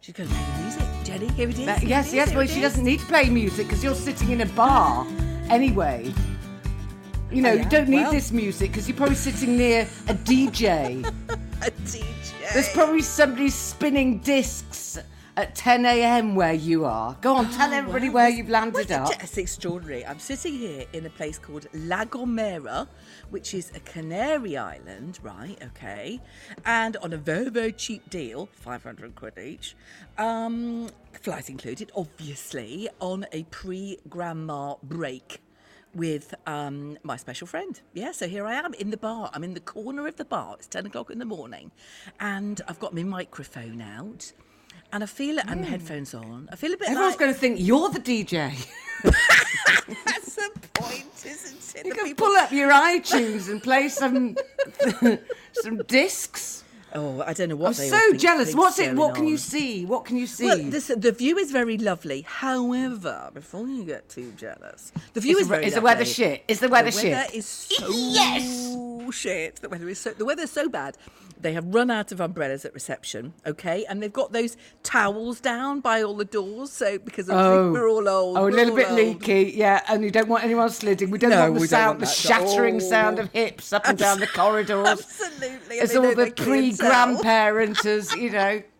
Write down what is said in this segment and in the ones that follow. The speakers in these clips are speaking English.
She's going to play the music. Jenny, here it is. That- here yes, it is, yes. here Well, she doesn't need to play music because you're sitting in a bar anyway. You know, Oh, you don't need Well. this music because you're probably sitting near a DJ. A DJ. There's probably somebody spinning discs at 10 a.m. where you are. Go on, tell everybody Well, where you've landed well, up. It's extraordinary. I'm sitting here in a place called La Gomera, which is a Canary island, right? Okay. And on a very, very cheap deal, 500 quid each, um, flights included, obviously, on a pre grandma break with um, my special friend. Yeah, so here I am in the bar. I'm in the corner of the bar. It's 10 o'clock in the morning. And I've got my microphone out. And I feel it, and the hmm. headphones on. I feel a bit Everyone's like... going to think you're the DJ. That's the point, isn't it? You The can people- pull up your iTunes and play some some discs. Oh, I don't know what I'm they so think- jealous. What's it? What can you see? What can you see? Well, this, the view is very lovely. However, before you get too jealous, the view Is is the- very is the weather shit? Is the weather shit? the weather shit? is so yes. shit. The weather is so the weather is so bad. They have run out of umbrellas at reception. Okay, and they've got those towels down by all the doors. So because obviously oh. we're all old. Oh, a little bit old. leaky, yeah. And you don't want anyone sliding. We don't No, want the sound, want the shattering sound of hips up and down the corridors. Absolutely. It's all the their clientele. pre-grandparenters, you know.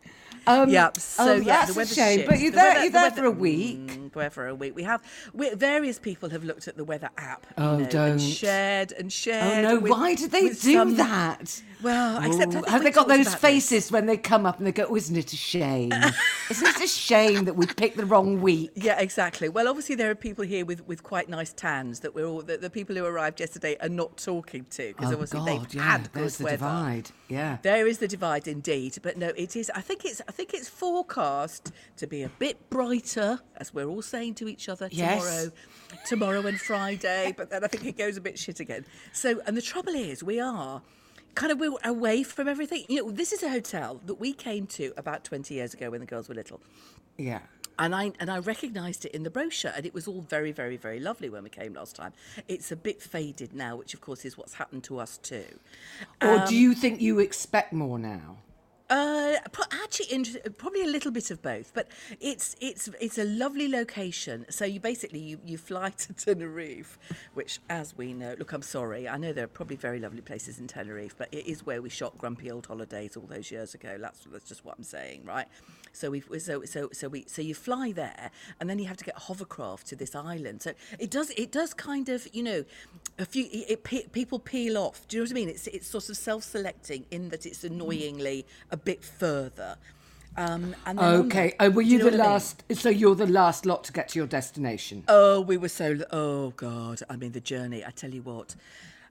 Um, Yeah, so oh, yeah, that's the weather's a shame. shit. But you're The there. weather- you're the there weather- for a week. Mm, we're for a week. We have we, various people have looked at the weather app. Oh, know, don't. And shared and Oh shared. no! with- Why did they do some- that? Well, except I Oh, have they got those about this. faces when they come up and they go, oh, "Isn't it a shame? Isn't it a shame that we picked the wrong week?" Yeah, exactly. Well, obviously there are people here with, with quite nice tans that we're all that the people who arrived yesterday are not talking to because Oh obviously God! they've Yeah, had good there's the weather. divide. Yeah. There is the divide indeed, but no, it is. I think it's. I think it's forecast to be a bit brighter, as we're all saying to each other Yes. tomorrow, tomorrow and Friday. But then I think it goes a bit shit again. So, and the trouble is, we are kind of we're away from everything. You know, this is a hotel that we came to about twenty years ago when the girls were little. Yeah. And I and I recognised it in the brochure, and it was all very, very, very lovely when we came last time. It's a bit faded now, which of course is what's happened to us too. Or Um, do you think you expect more now? Uh, actually, probably a little bit of both, but it's it's it's a lovely location. So you basically you, you fly to Tenerife, which, as we know, look, I'm sorry, I know there are probably very lovely places in Tenerife, but it is where we shot Grumpy Old Holidays all those years ago. That's that's just what I'm saying, right? So we so so so we so you fly there, and then you have to get a hovercraft to this island. So it does it does kind of you know, a few it, it, people peel off. Do you know what I mean? It's it's sort of self-selecting in that it's annoyingly a bit further. Um, Okay. that- Oh, were do you, know the what I mean? last? So you're the last lot to get to your destination. Oh, we were so. Oh God! I mean, the journey. I tell you what.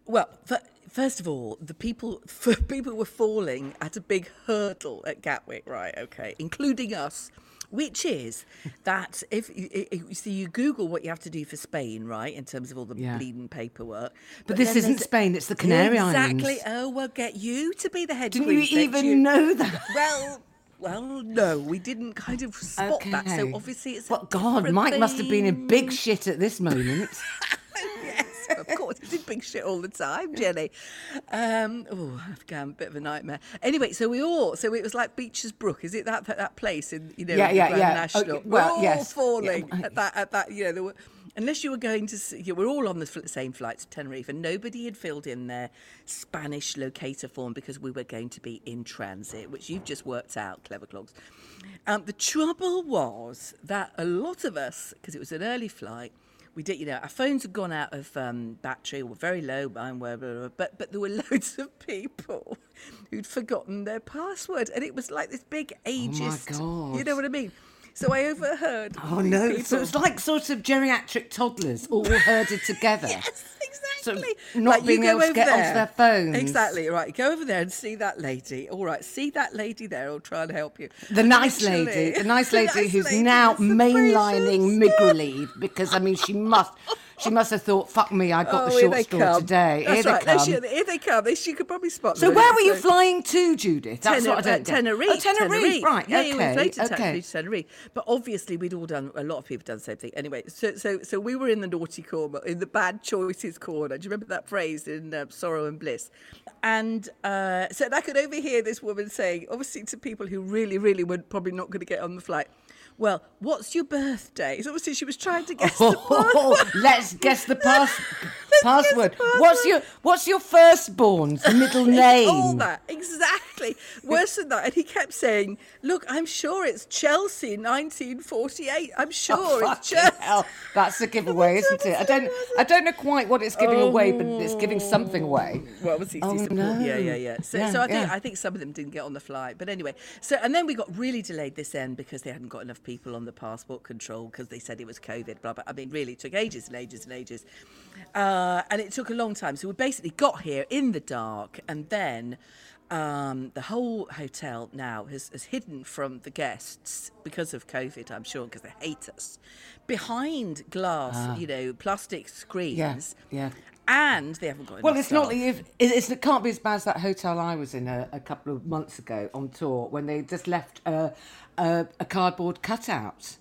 Well, f- first of all, the people people were falling at a big hurdle at Gatwick, right? Okay, including us. Which is that if you, if you see you Google what you have to do for Spain, right, in terms of all the Yeah. bleeding paperwork. But this isn't Spain, it's the Canary exactly. Islands. Exactly. Oh, we'll get you to be the head. Didn't you priest next even year. know that? Well, well, no, we didn't kind of spot that. So obviously, it's. Well, God, Mike must have been in big shit at this moment. of course. He's in big shit all the time, Jenny. Um, oh, Afghan, bit of a nightmare. Anyway, so we all, so it was like Becher's Brook. Is it that that place in you know Yeah, yeah, Grand yeah. National? Okay, well, we're all yes. falling Yeah. at that at that. You know, there were. Unless you were going to, see, you we're all on the same flight to Tenerife, and nobody had filled in their Spanish locator form because we were going to be in transit, which you've just worked out, clever clogs. Um, the trouble was that a lot of us, because it was an early flight, we did, you know, our phones had gone out of um, battery, or very low, mine were, blah, blah, blah, but but there were loads of people who'd forgotten their password, and it was like this big ageist. You God. know what I mean? So I overheard. Oh no! So people- it's like sort of geriatric toddlers all herded together. Yes, exactly. not you being able to get onto there. their phones. Exactly, right. Go over there and see that lady. All right, see that lady there. I'll try and help you. The nice Literally. lady, the nice The lady nice who's lady, now mainlining. Leave because I mean she must, she must have thought, "Fuck me, I got Oh, the short straw come. today." That's Here they come. They should, here they come. They, she could probably spot So them. where were you flying to, Judith? That's Tener- what I don't uh. Tenerife, Oh, Tenerife, right? Yeah, okay, yeah, we Ten- okay. to Tenerife. But obviously, we'd all done. A lot of people done the same thing. Anyway, so so so we were in the naughty corner, in the bad choices corner. Do you remember that phrase in uh, Sorrow and Bliss? And uh, so I could overhear this woman saying, obviously to people who really, really were probably not going to get on the flight. Well, what's your birthday? So obviously she was trying to guess the Oh, let's guess the pass- guess password. What's your What's your firstborn's middle name? All that, exactly. Worse than that. And he kept saying, Look, I'm sure it's Chelsea 1948. I'm oh, sure Oh, it's Chelsea. hell. That's a giveaway, isn't it? I don't I don't know quite what it's giving away, but it's giving something away. Well, obviously, Oh, support. Oh, no. Yeah, yeah, yeah. So, Yeah, so I think yeah. I think some of them didn't get on the flight, but anyway. So and then we got really delayed this end because they hadn't got enough people on the passport control because they said it was COVID. Blah blah. I mean, really, it took ages and ages and ages, uh, and it took a long time. So we basically got here in the dark, and then. Um, the whole hotel now has, has hidden from the guests because of COVID, I'm sure, because they hate us. Behind glass, you know, plastic screens. Ah. yeah. And they haven't got Well, it's not. staff. If, it, it's, it can't be as bad as that hotel I was in a, a couple of months ago on tour when they just left a, a, a cardboard cutout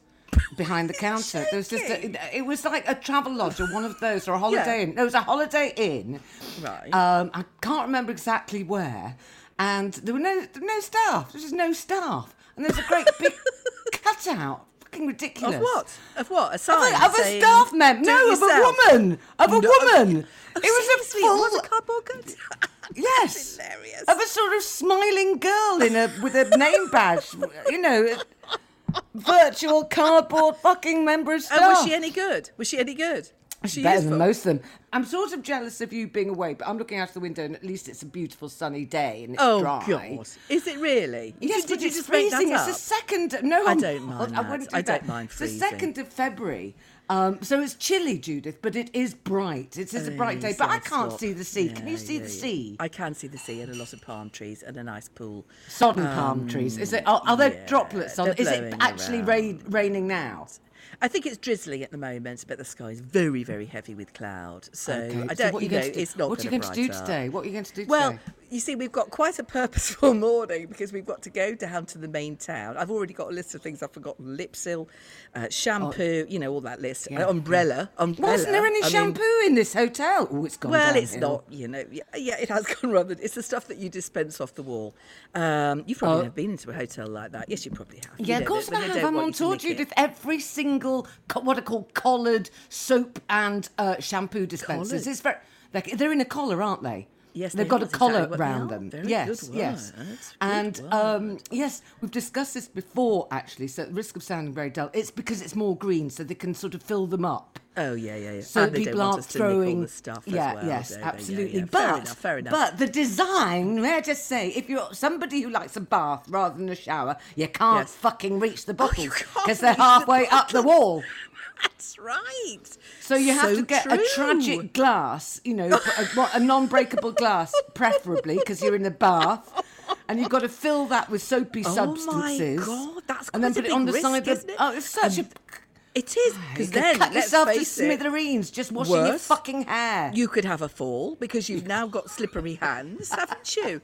behind the counter. There was just a, it was like a travel lodge or one of those or a holiday Yeah. inn. There was a holiday inn. Right. Um, I can't remember exactly where, and there were no there were no staff. There was just no staff, and there's a great big cutout. Fucking ridiculous. Of what? Of what? A sign Of a, of a staff member. No, of a woman. Of a No, woman. It was a full. It was a cardboard cutout. Yes. hilarious. Of a sort of smiling girl in a with a name badge, you know, virtual cardboard fucking member of staff. And was she any good? Was she any good? She Better than most of them. I'm sort of jealous of you being away, but I'm looking out the window and at least it's a beautiful sunny day and it's Oh dry. God! Is it really? Yes, did, but did you it's freezing. It's the second. No, I don't mind I wouldn't do I don't that. mind It's the second of February. Um, so it's chilly, Judith, but it is bright. It is a bright day, but I can't see the sea. Can you see yeah, the yeah. sea? I can see the sea and a lot of palm trees and a nice pool. Sodden palm trees. Is it? Are, are there yeah, droplets on? Is it actually rain, raining now? I think it's drizzling at the moment, but the sky is very, very heavy with cloud. So Okay, I don't, what are you you know, going to do? it's not What are you gonna do up. today? What are you going to do Well, today? You see, we've got quite a purposeful morning because we've got to go down to the main town. I've already got a list of things I've forgotten: Lypsyl, uh, shampoo, you know, all that list. Oh. Yeah, Uh, umbrella, umbrella. Wasn't there any I mean, shampoo in this hotel? Oh, it's gone well, it's not, you know, yeah, yeah, it has gone rather. It's the stuff that you dispense off the wall. Um, you've probably Oh. never been into a hotel like that. Yes, you probably have. You Yeah, of course I have. I'm on tour. Judith. Every single co- what are called collared soap and uh, shampoo dispensers. Collared? It's very like they're in a collar, aren't they? Yes, they've they got a collar exactly round them. Yes, yes. And um, yes, we've discussed this before, actually. So, at the risk of sounding very dull, it's because it's more green, so they can sort of fill them up. Oh yeah, yeah, yeah. So and people aren't us to nick all throwing. the stuff as yeah, well, yes, they? Yeah, absolutely. yeah. But fair enough, fair enough. but the design, may I just say, if you're somebody who likes a bath rather than a shower, you can't Yes. fucking reach the bottles because they're reach the halfway up the wall. That's right. So you have So to get a tragic glass, you know, a, a non-breakable glass, preferably, because you're in the bath, and you've got to fill that with soapy Oh my substances. God, that's and then a put it on the side risk, of. isn't it? Oh, it's such And a. It is because then cut let's yourself to it, smithereens just washing your fucking hair. You could have a fall because you've now got slippery hands, haven't you?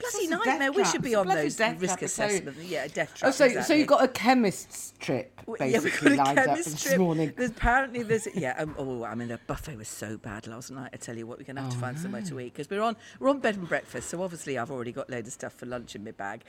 Bloody It's a death nightmare. We should be on those risk assessment. Yeah, death trap. Oh, so so you've got a chemist's trip Yeah, we've basically got a lined up chemist this trip. morning. There's apparently there's yeah. Um, oh, I mean the buffet was so bad last night. I tell you what, we're gonna have to Oh, find somewhere to eat because we're on we're on bed and breakfast. So obviously I've already got loads of stuff for lunch in my bag,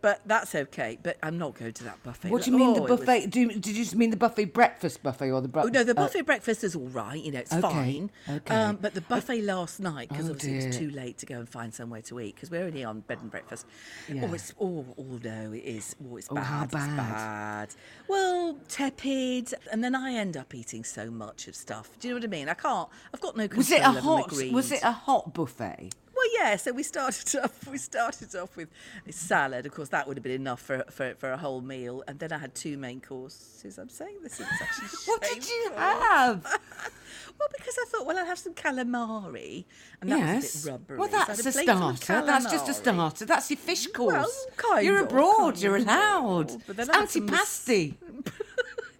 but that's okay. But I'm not going to that buffet. What do you mean Oh, the it was- buffet? Do you, did you just mean the buffet breakfast buffet or the Oh, buffet? no, the buffet breakfast is all right. You know, it's Okay, fine. okay. Um, but the buffet last night, because Oh, obviously it was too late to go and find somewhere to eat, because we're only on bed and breakfast. Yeah. Oh, it's oh, oh no, it is. Oh, it's Oh, bad. how It's bad? bad. Well, tepid, and then I end up eating so much of stuff. Do you know what I mean? I can't. I've got no control Was it a hot? Was it a hot buffet? Yeah. So we started off. We started off with a salad. Of course, that would have been enough for for, for a whole meal. And then I had two main courses. I'm saying this is actually What did you have? Well, because I thought, well, I'll have some calamari, and that was a bit rubbery. Well, So that's a a starter. That's just a starter. That's your fish course. Well, kind You're of, abroad. kind You're of. allowed. But then it's I had some antipasti.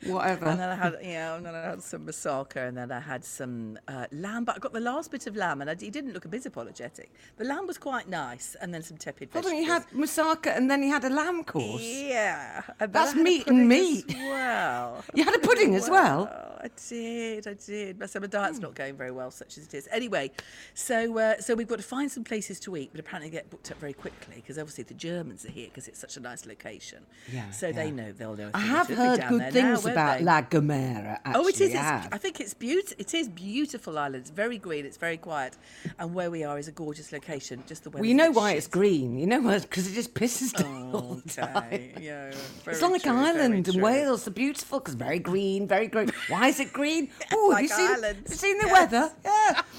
Whatever. And then I had, know, and then I had some moussaka, and then I had some uh, lamb. But I got the last bit of lamb, and I, he didn't look a bit apologetic. The lamb was quite nice, and then some tepid Hold on, you had moussaka and then you had a lamb course. Yeah, That's I had a meat and meat. Well, You had a pudding as well? I did, I did. My diet's not going very well, such as it is. Anyway, so uh, so we've got to find some places to eat, but apparently they get booked up very quickly because obviously the Germans are here because it's such a nice location. Yeah, So yeah. they know they'll know. I have heard good things about they? La Gomera. Actually, Oh, it is. I I think it's beautiful. It is beautiful island. It's very green. It's very quiet, and where we are is a gorgeous location. Just the weather. Well, you know why it's green. You know why? Because it just pisses down all the time. Okay, yeah. It's like true, Ireland and. Wales. They're beautiful because very green, very green. Why is it green? Oh, Like have you seen, have you seen the Yes. weather? Yeah.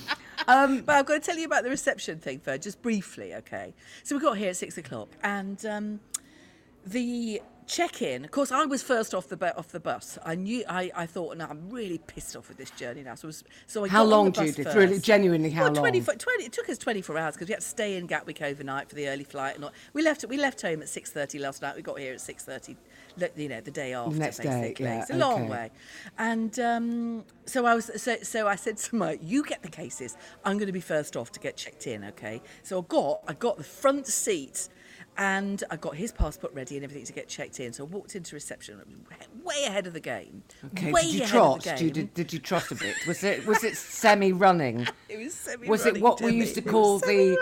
Um, But I've got to tell you about the reception thing first, just briefly, okay? So we got here at six o'clock, and um, the check-in. Of course, I was first off the bu- off the bus. I knew. I, I thought, no, I'm really pissed off with this journey now. So, was, so I How long, Judith? First. Really, genuinely, how well, long? 24 20, it took us 24 hours because we had to stay in Gatwick overnight for the early flight. And all. we left. We left home at 6:30 last night. We got here at 6:30. You know, the day after. next day, basically. yeah, it's a long way. And um, so I was so, so I said to my you get the cases. I'm going to be first off to get checked in, okay? So I got I got the front seat and I got his passport ready and everything to get checked in. So I walked into reception way ahead of the game. okay. way did you trot? of the game. Did you, did you trot a bit? Was it was it semi-running? It was semi running. Was it what we used to call the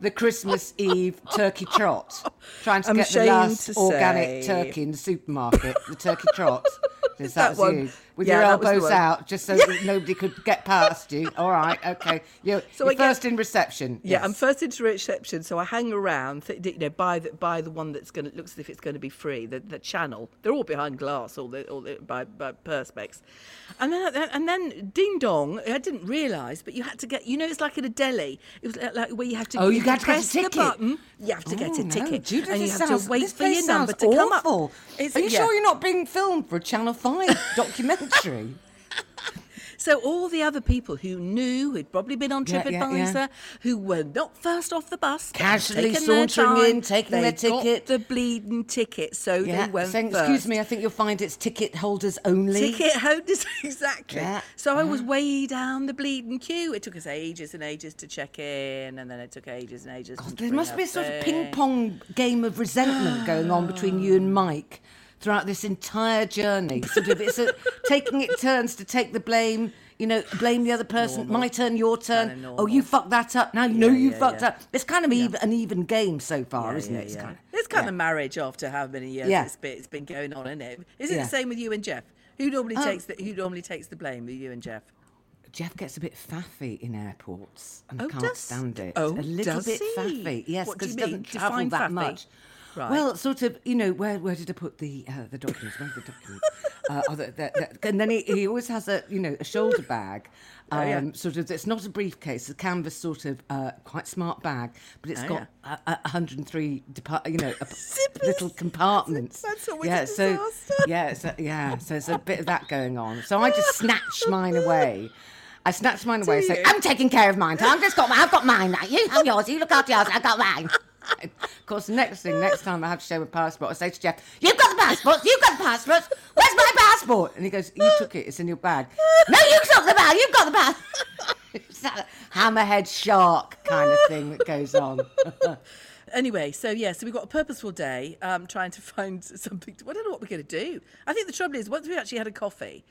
the Christmas Eve turkey trot? Trying to I'm get the last organic say- turkey in the supermarket, the turkey trot. Is that that, one? you? With Yeah, your that was the elbows out, just so that nobody could get past you. All right, okay. You're, So you're get- first in reception. Yeah, yes. I'm first into reception, so I hang around, th- you know, by the by the one that's going to looks as if it's going to be free, the, the channel. They're all behind glass, all the all the by, by perspex, and then and then ding dong. I didn't realise, but you had to get, you know, it's like in a deli. It was like, like where you have to. Oh, you got to get press the ticket. button. You have to get Oh, a no, ticket, Judith, and you have sounds, to wait for your number to come up. It's- Are you yeah. sure you're not being filmed for a Channel 5 documentary? So all the other people who knew, who'd probably been on Yeah, yeah, TripAdvisor, yeah. who were not first off the bus, Casually taken their sauntering time, in, taking their got ticket. the bleeding ticket, so they went saying, first. excuse me, I think you'll find it's ticket holders only. Ticket holders, exactly. Yeah, So I was way down the bleeding queue. It took us ages and ages to check in, and then it took ages and ages. to There bring must be a sort of ping pong game of resentment going on between you and Mike throughout this entire journey. Sort of, it's a, taking it turns to take the blame. You know, blame the other person. Normal. My turn, your turn. Oh, you fucked that up. Now you know you fucked up. It's kind of even, an even game so far, isn't it? It's kind of, It's kind of marriage after how many years it's, been, it's been going on, isn't it? Is it the same with you and Jeff? Who normally Um, takes the Who normally takes the blame you and Jeff? Jeff gets a bit faffy in airports and I Oh, can't does- stand it. oh, a little does bit he? faffy. Yes, because he doesn't travel Define that faffy. much. Right. Well, sort of, you know, where where did I put the uh, the documents? Where are the documents? uh, oh, the, the, the, and then he, he always has a you know a shoulder bag. Um, Oh, yeah. Sort of, it's not a briefcase, a canvas sort of uh, quite smart bag, but it's Oh, got a, a 103 depart, you know, a, little compartments. That's always yeah, a so yeah, so yeah, so it's a bit of that going on. So I just snatch mine away. I snatch mine away. Say. I'm taking care of mine. I've just got, I've got mine. Like you have yours. You look after yours. I've got mine. Of course, next thing, next time I have to show my passport, I say to Jeff, "You've got the passport. You've got the passport. Where's my passport?" And he goes, "You took it. It's in your bag." no, you took the bag. You've got the passport. that hammerhead shark kind of thing that goes on. Anyway, so yeah, so we've got a purposeful day um, trying to find something. To, I don't know what we're going to do. I think the trouble is, once we actually had a coffee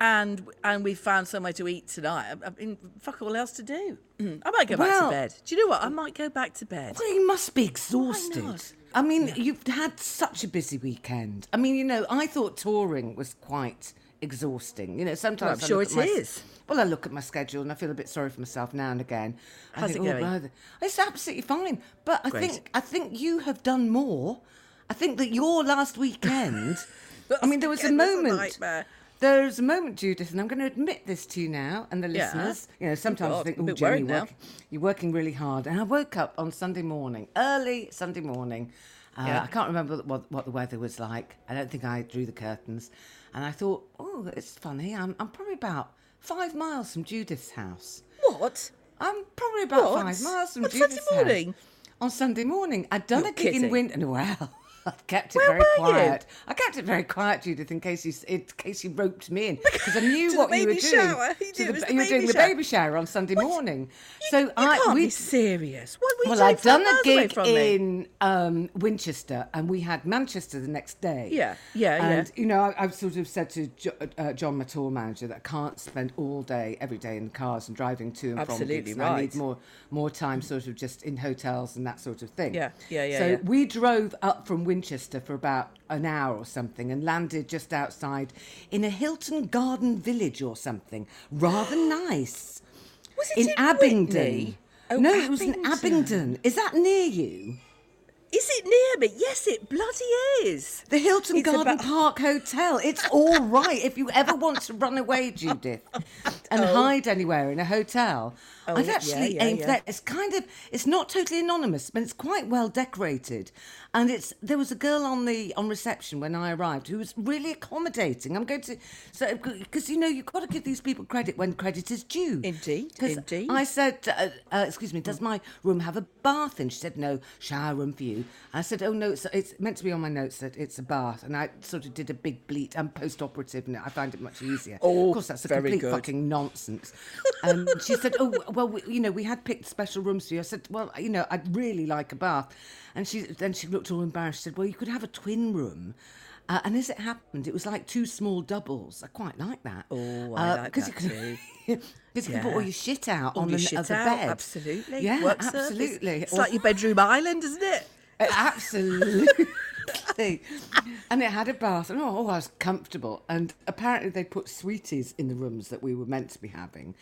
and and we found somewhere to eat tonight, I, I mean, fuck all else to do. I might go back to bed. Do you know what? I might go back to bed. Well, you must be exhausted. I mean, you've had such a busy weekend. I mean, you know, I thought touring was quite exhausting. You know, sometimes I'm I sure it my, is. Well, I look at my schedule and I feel a bit sorry for myself now and again. I How's think, it "Oh, going?" brother." It's absolutely fine, but I Great. think I think you have done more. I think that your last weekend. I mean, there was a a moment. nightmare. There's a moment, Judith, and I'm going to admit this to you now and the Yeah. listeners. You know, sometimes I think, oh, Jenny, now." work, you're working really hard. And I woke up on Sunday morning, early Sunday morning. Uh, Yeah. I can't remember what, what the weather was like. I don't think I drew the curtains. And I thought, oh, it's funny. I'm, I'm probably about five miles from Judith's house. What? I'm probably about What? five miles from On Judith's Sunday morning? house. On Sunday morning. I'd done You're a gig in kidding. Winton. Well, I kept it Where very were you? quiet. I kept it very quiet, Judith, in case you in case you roped me in because I knew the what you were doing. shower. To You did- the you were doing baby the baby shower on Sunday morning. so you I can't we be serious. What were you well, I'd done a gig in um, Winchester, and we had Manchester the next day. Yeah, yeah, yeah. And you know, I, I've sort of said to jo- uh, John, my tour manager, that I can't spend all day, every day in cars and driving to and from Absolutely gigs. and I need more more time, sort of just in hotels and that sort of thing. Yeah, yeah, yeah, So yeah. we drove up from Winchester for about an hour or something, and landed just outside in a Hilton Garden Village or something, rather nice. Was it in in Abingdon. Oh, no, it was in Abingdon. Abingdon. Is that near you? Is it near me? Yes, it bloody is. The Hilton It's Garden about- Park Hotel. It's all right if you ever want to run away, Judith, and oh. hide anywhere in a hotel. Oh, yeah, actually yeah, aim for yeah. that. It's kind of, it's not totally anonymous, but it's quite well decorated. And it's there was a girl on the on reception when I arrived who was really accommodating. I'm going to so because you know you've got to give these people credit when credit is due. Indeed, indeed. I said, uh, uh, excuse me, does my room have a bath? And she said, no, shower room for you. I said, oh no, it's, it's meant to be on my notes that it's a bath. And I sort of did a big bleat. I'm post-operative and I find it much easier. Oh, of course, that's a very complete good. fucking nonsense. Um, she said, oh, well, we, you know, we had picked special rooms for you. I said, well, you know, I'd really like a bath. And she then she looked all embarrassed. She said, well, you could have a twin room. Uh, and as it happened, it was like two small doubles. I quite like that. Oh, I like because that you can, Because you can put all your shit out All on your the shit other out, bed. absolutely. Yeah, Work absolutely. It's Or- like your bedroom island, isn't it? Absolutely. and it had a bath, and oh, I was comfortable. And apparently, they put sweeties in the rooms that we were meant to be having.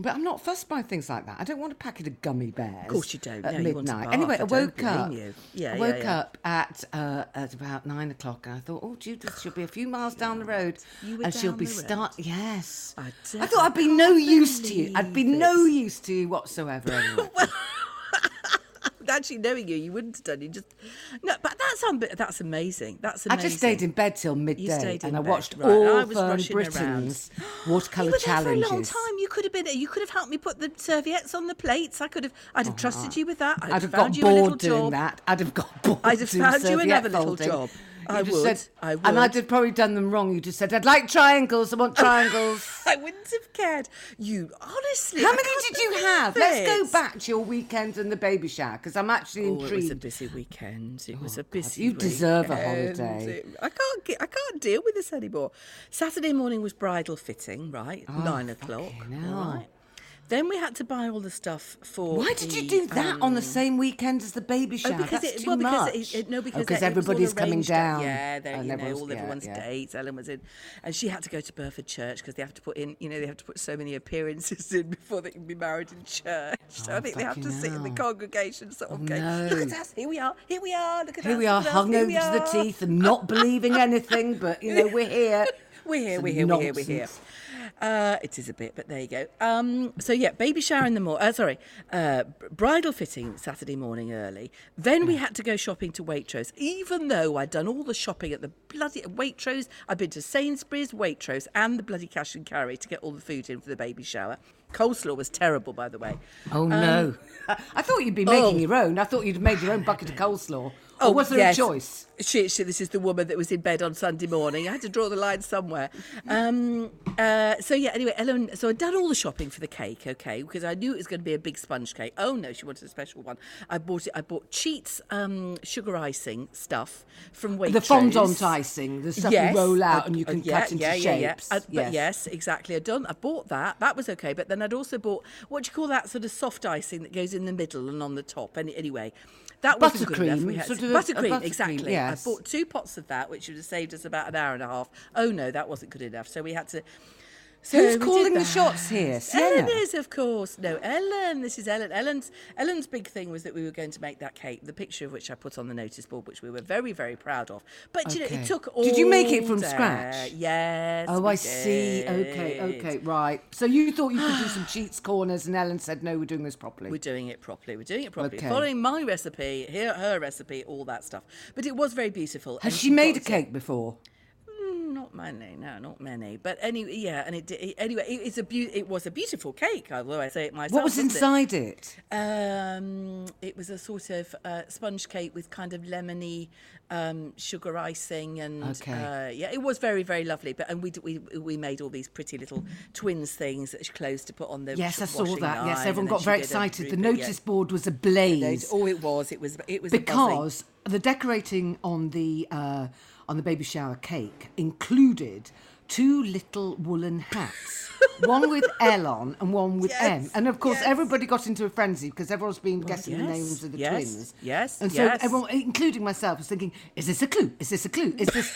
But I'm not fussed by things like that. I don't want a packet of gummy bears. Of course you don't. At No, you want a midnight. Anyway, I I woke up. Yeah, I woke yeah. up at uh, at about nine o'clock, and I thought, oh, Judith, she'll be a few miles down the road, and she'll be start. Yes, I I thought I'd be no use to you. I'd be no use to you whatsoever. Anyway. Actually, knowing you, you wouldn't have done. You just no, but that's that's amazing. That's amazing. I just stayed in bed till midday, and I watched right, all I was Fern rushing around. Britain's You were there challenges. for a long time. You could have been. You could have helped me put the serviettes on the plates. I could have. I'd have oh, trusted you with that. I'd, Oh, I'd have found got you a little bored doing job. that. I'd have got bored. I'd have found you another serviette little job. I would, said- I And. I'd have probably done them wrong. You just said, "I'd like triangles. I want triangles." I wouldn't have cared. You honestly. How I many did you have? Let's go back to your weekend and the baby shower because I'm actually Oh, it was a intrigued. busy weekend. It oh, was a busy. you deserve a holiday. I can't. Get, I can't deal with this anymore. Saturday morning was bridal fitting, right? Oh, Nine o'clock. Oh. All right. Then we had to buy all the stuff for. Why did you do that on the um, same weekend as the baby shower? Oh, because That's it, too well, because much. It, it, no, because oh, it- everybody's coming down. up- Yeah, they're, you know, all yeah, everyone's yeah. dates. Ellen was in, and she had to go to Burford Church because they have to put in, you know, they have to put so many appearances in before they can be married in church. So I think they have to sit in the congregation, sort of Oh, going, no. "Look at us, here we are, here we are, look at Here us, we are, look at us, hung over to the teeth and not believing anything, but you know we're here. We're here, we're here, we're here, we're here. Uh, it is a bit, but there you go. Um, so yeah, baby shower in the morning. Uh, sorry, uh, bridal fitting Saturday morning early. Then we had to go shopping to Waitrose, even though I'd done all the shopping at the bloody Waitrose. I'd been to Sainsbury's, Waitrose, and the bloody cash and carry to get all the food in for the baby shower. Coleslaw was terrible, by the way. Oh no! I thought you'd be making Um, oh. your own. I thought you'd made your own bucket of coleslaw. Oh, or was there yes. a choice? She, she, this is the woman that was in bed on Sunday morning. I had to draw the line somewhere. Um, uh, so yeah. Anyway, Ellen. So I'd done all the shopping for the cake, okay, because I knew it was going to be a big sponge cake. Oh no, she wanted a special one. I bought it. I bought Cheats um, sugar icing stuff from Waitrose. The fondant icing, the stuff Yes, you roll out I- and you uh, can yeah, cut into yeah, yeah, yeah. shapes. Uh, But yes, exactly. I'd done. I bought that. That was okay. But then I'd also bought what do you call that sort of soft icing that goes in the middle and on the top. Any, anyway, that enough. Buttercream, We had sort a- a buttercream, buttercream, exactly. yes. I bought two pots of that, which would have saved us about an hour and a half. Oh no, that wasn't good enough. So we had to. So Who's calling the shots here? Sienna? Ellen is, of course. No, Ellen. This is Ellen. Ellen's Ellen's big thing was that we were going to make that cake, the picture of which I put on the notice board, which we were very, very proud of. But you know, it took all Did you make it from day. scratch? Yes. Oh, I see. Okay, okay, right. So you thought you could do some cheats corners, and Ellen said, "No, we're doing this properly." We're doing it properly. We're doing it properly. Okay. Following my recipe, her, her recipe, all that stuff. But it was very beautiful. Has and she made a got it- cake before? Not many, no, not many. But anyway, yeah, and it did- anyway, it, it's a beau- it was a beautiful cake. Although I say it myself. What was wasn't it? inside it? Um, it was a sort of uh, sponge cake with kind of lemony um, sugar icing, and Okay. uh, yeah, it was very very lovely. But and we we we made all these pretty little twins things that she closed to put on the Yes, I saw that. Yes, everyone got very a excited. The Rupert, yeah. notice board was ablaze Oh, it was. It was. It was because the decorating on the uh, on the baby shower cake included two little woolen hats. one with L on and one with M. And of course, yes. everybody got into a frenzy because everyone's been guessing the names of the yes, twins. yes, And so yes. everyone, including myself, was thinking, is this a clue? Is this a clue? Is this.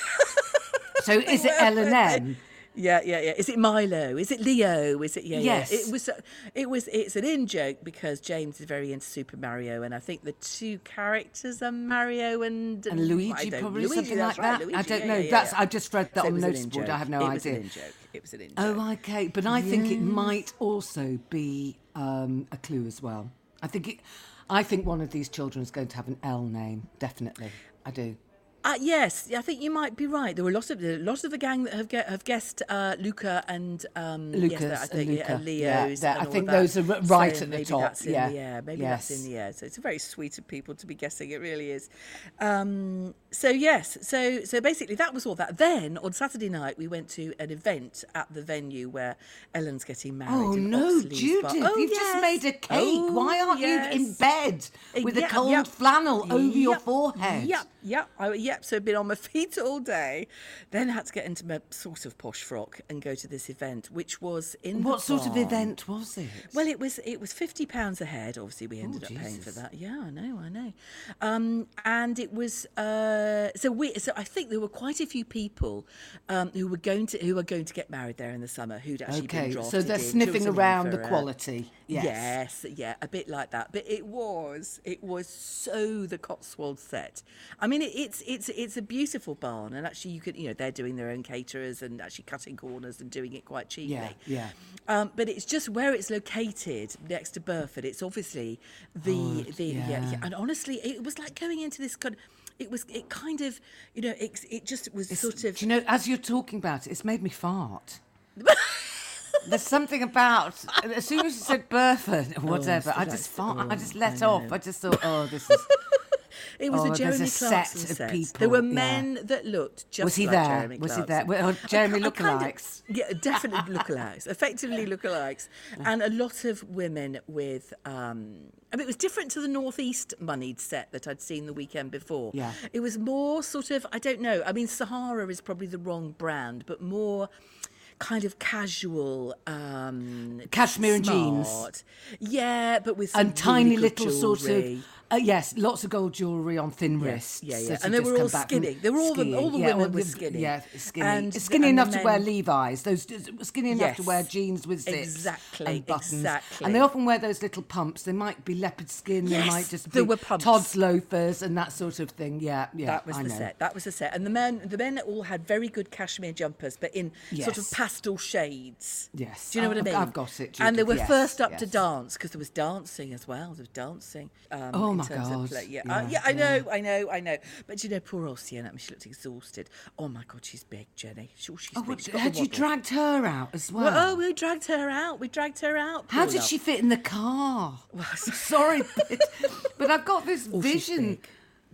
so is it L and M? Yeah, yeah, yeah. Is it Milo? Is it Leo? Is it yeah? Yes. Yeah. It was. It was. It's an in joke because James is very into Super Mario, and I think the two characters are Mario and And Luigi, probably Luigi, something like right, that. I don't yeah, know. yeah, That's. I just read that So on notice board. I have no it idea. Was an in joke. It was an in joke. Oh, okay. But I think it might also be um, a clue as well. I think it. I think one of these children is going to have an L name. Definitely, I do. Uh, yes, I think you might be right. There were lots of lots of the gang that have get, have guessed uh, Luca and um, yes, Lucas that I and think yeah, and Yeah, Leo's. that- and I think those are right So at the maybe top, That's in yeah. the air. Maybe that's in the air. So it's a very sweet of people to be guessing. It really is. Um, so yes, so so basically that was all that. Then on Saturday night we went to an event at the venue where Ellen's getting married. Oh no, Oxley's Judith! Oh, you've just made a cake. Oh, Why aren't you in bed Uh, with a cold yep. flannel over your forehead? Yep, yep, I, yep. So I've been on my feet all day. Then had to get into my sort of posh frock and go to this event, which was in What sort of event was it? Well, it was it was fifty pounds a head. Obviously, we ended up paying for that. Yeah, I know, I know. Um, and it was uh, so we. So I think there were quite a few people um, who were going to who were going to get married there in the summer who'd actually been okay, drafted so they're in, sniffing around the quality. Yes. Yes, yeah, a bit like that. But it was, it was so the Cotswold set. I mean, it, it's it's it's a beautiful barn, and actually, you could, you know, they're doing their own caterers and actually cutting corners and doing it quite cheaply. Yeah, yeah. Um, but it's just where it's located next to Burford. It's obviously the the yeah. yeah. yeah. And honestly, it was like going into this kind. Of, It was it kind of you know it, it just was sort of Do you know, as you're talking about it, it's made me fart. There's something about as soon as you said Burford or whatever, I I just say- fart. I oh, just let I off. I just thought, oh, this is. It was Oh, a Jeremy a set Clarkson of set. people, There were yeah. men that looked just Was he like there? Jeremy Was he there? Well, Jeremy I kind of- lookalikes. yeah, definitely lookalikes. Effectively lookalikes, and a lot of women with. Um, I mean, it was different to the northeast moneyed set that I'd seen the weekend before. Yeah. it was more sort of. I don't know. I mean, Sahara is probably the wrong brand, but more. Kind of casual, um, Cashmere and jeans. yeah, but with and tiny really little sort of uh, yes, lots of gold jewellery on thin Yeah, wrists. yeah, yeah. And they were all come back from skinny. They were all the- all the yeah, women all were skinny. Yeah, skinny, And skinny and enough to wear Levi's. Those skinny enough to wear jeans with zips Exactly, and buttons. exactly. And they often wear those little pumps. They might be leopard skin. Yes, They might just be were pumps. Tod's loafers and that sort of thing. Yeah, yeah. that was I the know. set. That was the set. And the men, the men all had very good cashmere jumpers, but in sort of pastel shades. Yes. Do you know what I mean? I've got it, And they were yes, first up to dance because there was dancing as well. There was dancing. Um, Oh, my terms God. Of play. Yeah, Yeah, uh, yeah, I yeah. know, I know, I know. But you know, poor old Sienna. I mean, she looked exhausted. Oh my God, she's big, Jenny. Sure, she's Oh, big. She's had you dragged her out as well? Well, oh, we dragged her out. We dragged her out. How did she fit in the car? Sorry, but, but I've got this Oh, vision.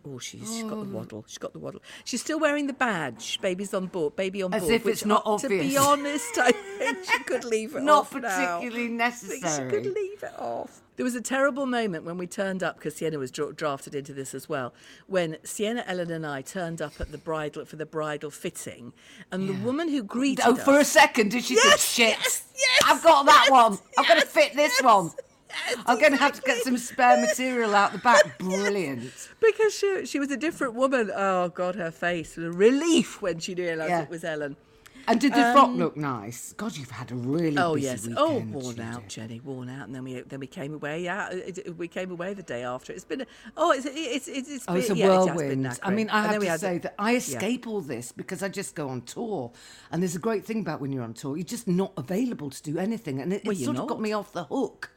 Oh, she's, she's got the waddle. She's got the waddle. She's still wearing the badge. Baby's on board. Baby on As board. if it's not uh, To be honest, I think she could leave it Not off now. particularly I think she could leave it off. There was a terrible moment when we turned up because Sienna was dra- drafted into this as well. When Sienna, Ellen, and I turned up at the bridal for the bridal fitting, and the woman who greeted us. Oh, us. for a second, did she Yes, think, shit, yes, yes, I've got that yes, one. I've got to fit this yes, one. I'm going to have to get some spare material out the back. Brilliant. because she she was a different woman. Oh God, her face the relief when she realised Yeah. it was Ellen. And did the frock look nice? God, you've had a really Um, Oh yes. weekend. Oh, worn out, Jenny. Worn out, and then we then we came away. Yeah, it, it- we came away the day after. It's been. A, oh, it's it's it's it's, Oh, it's a been, yeah, it whirlwind. I mean, I And have to say that I escape all this because I just go on tour. And there's a great thing about when you're on tour, you're just not available to do anything. And it, Well, it sort of got me off the hook.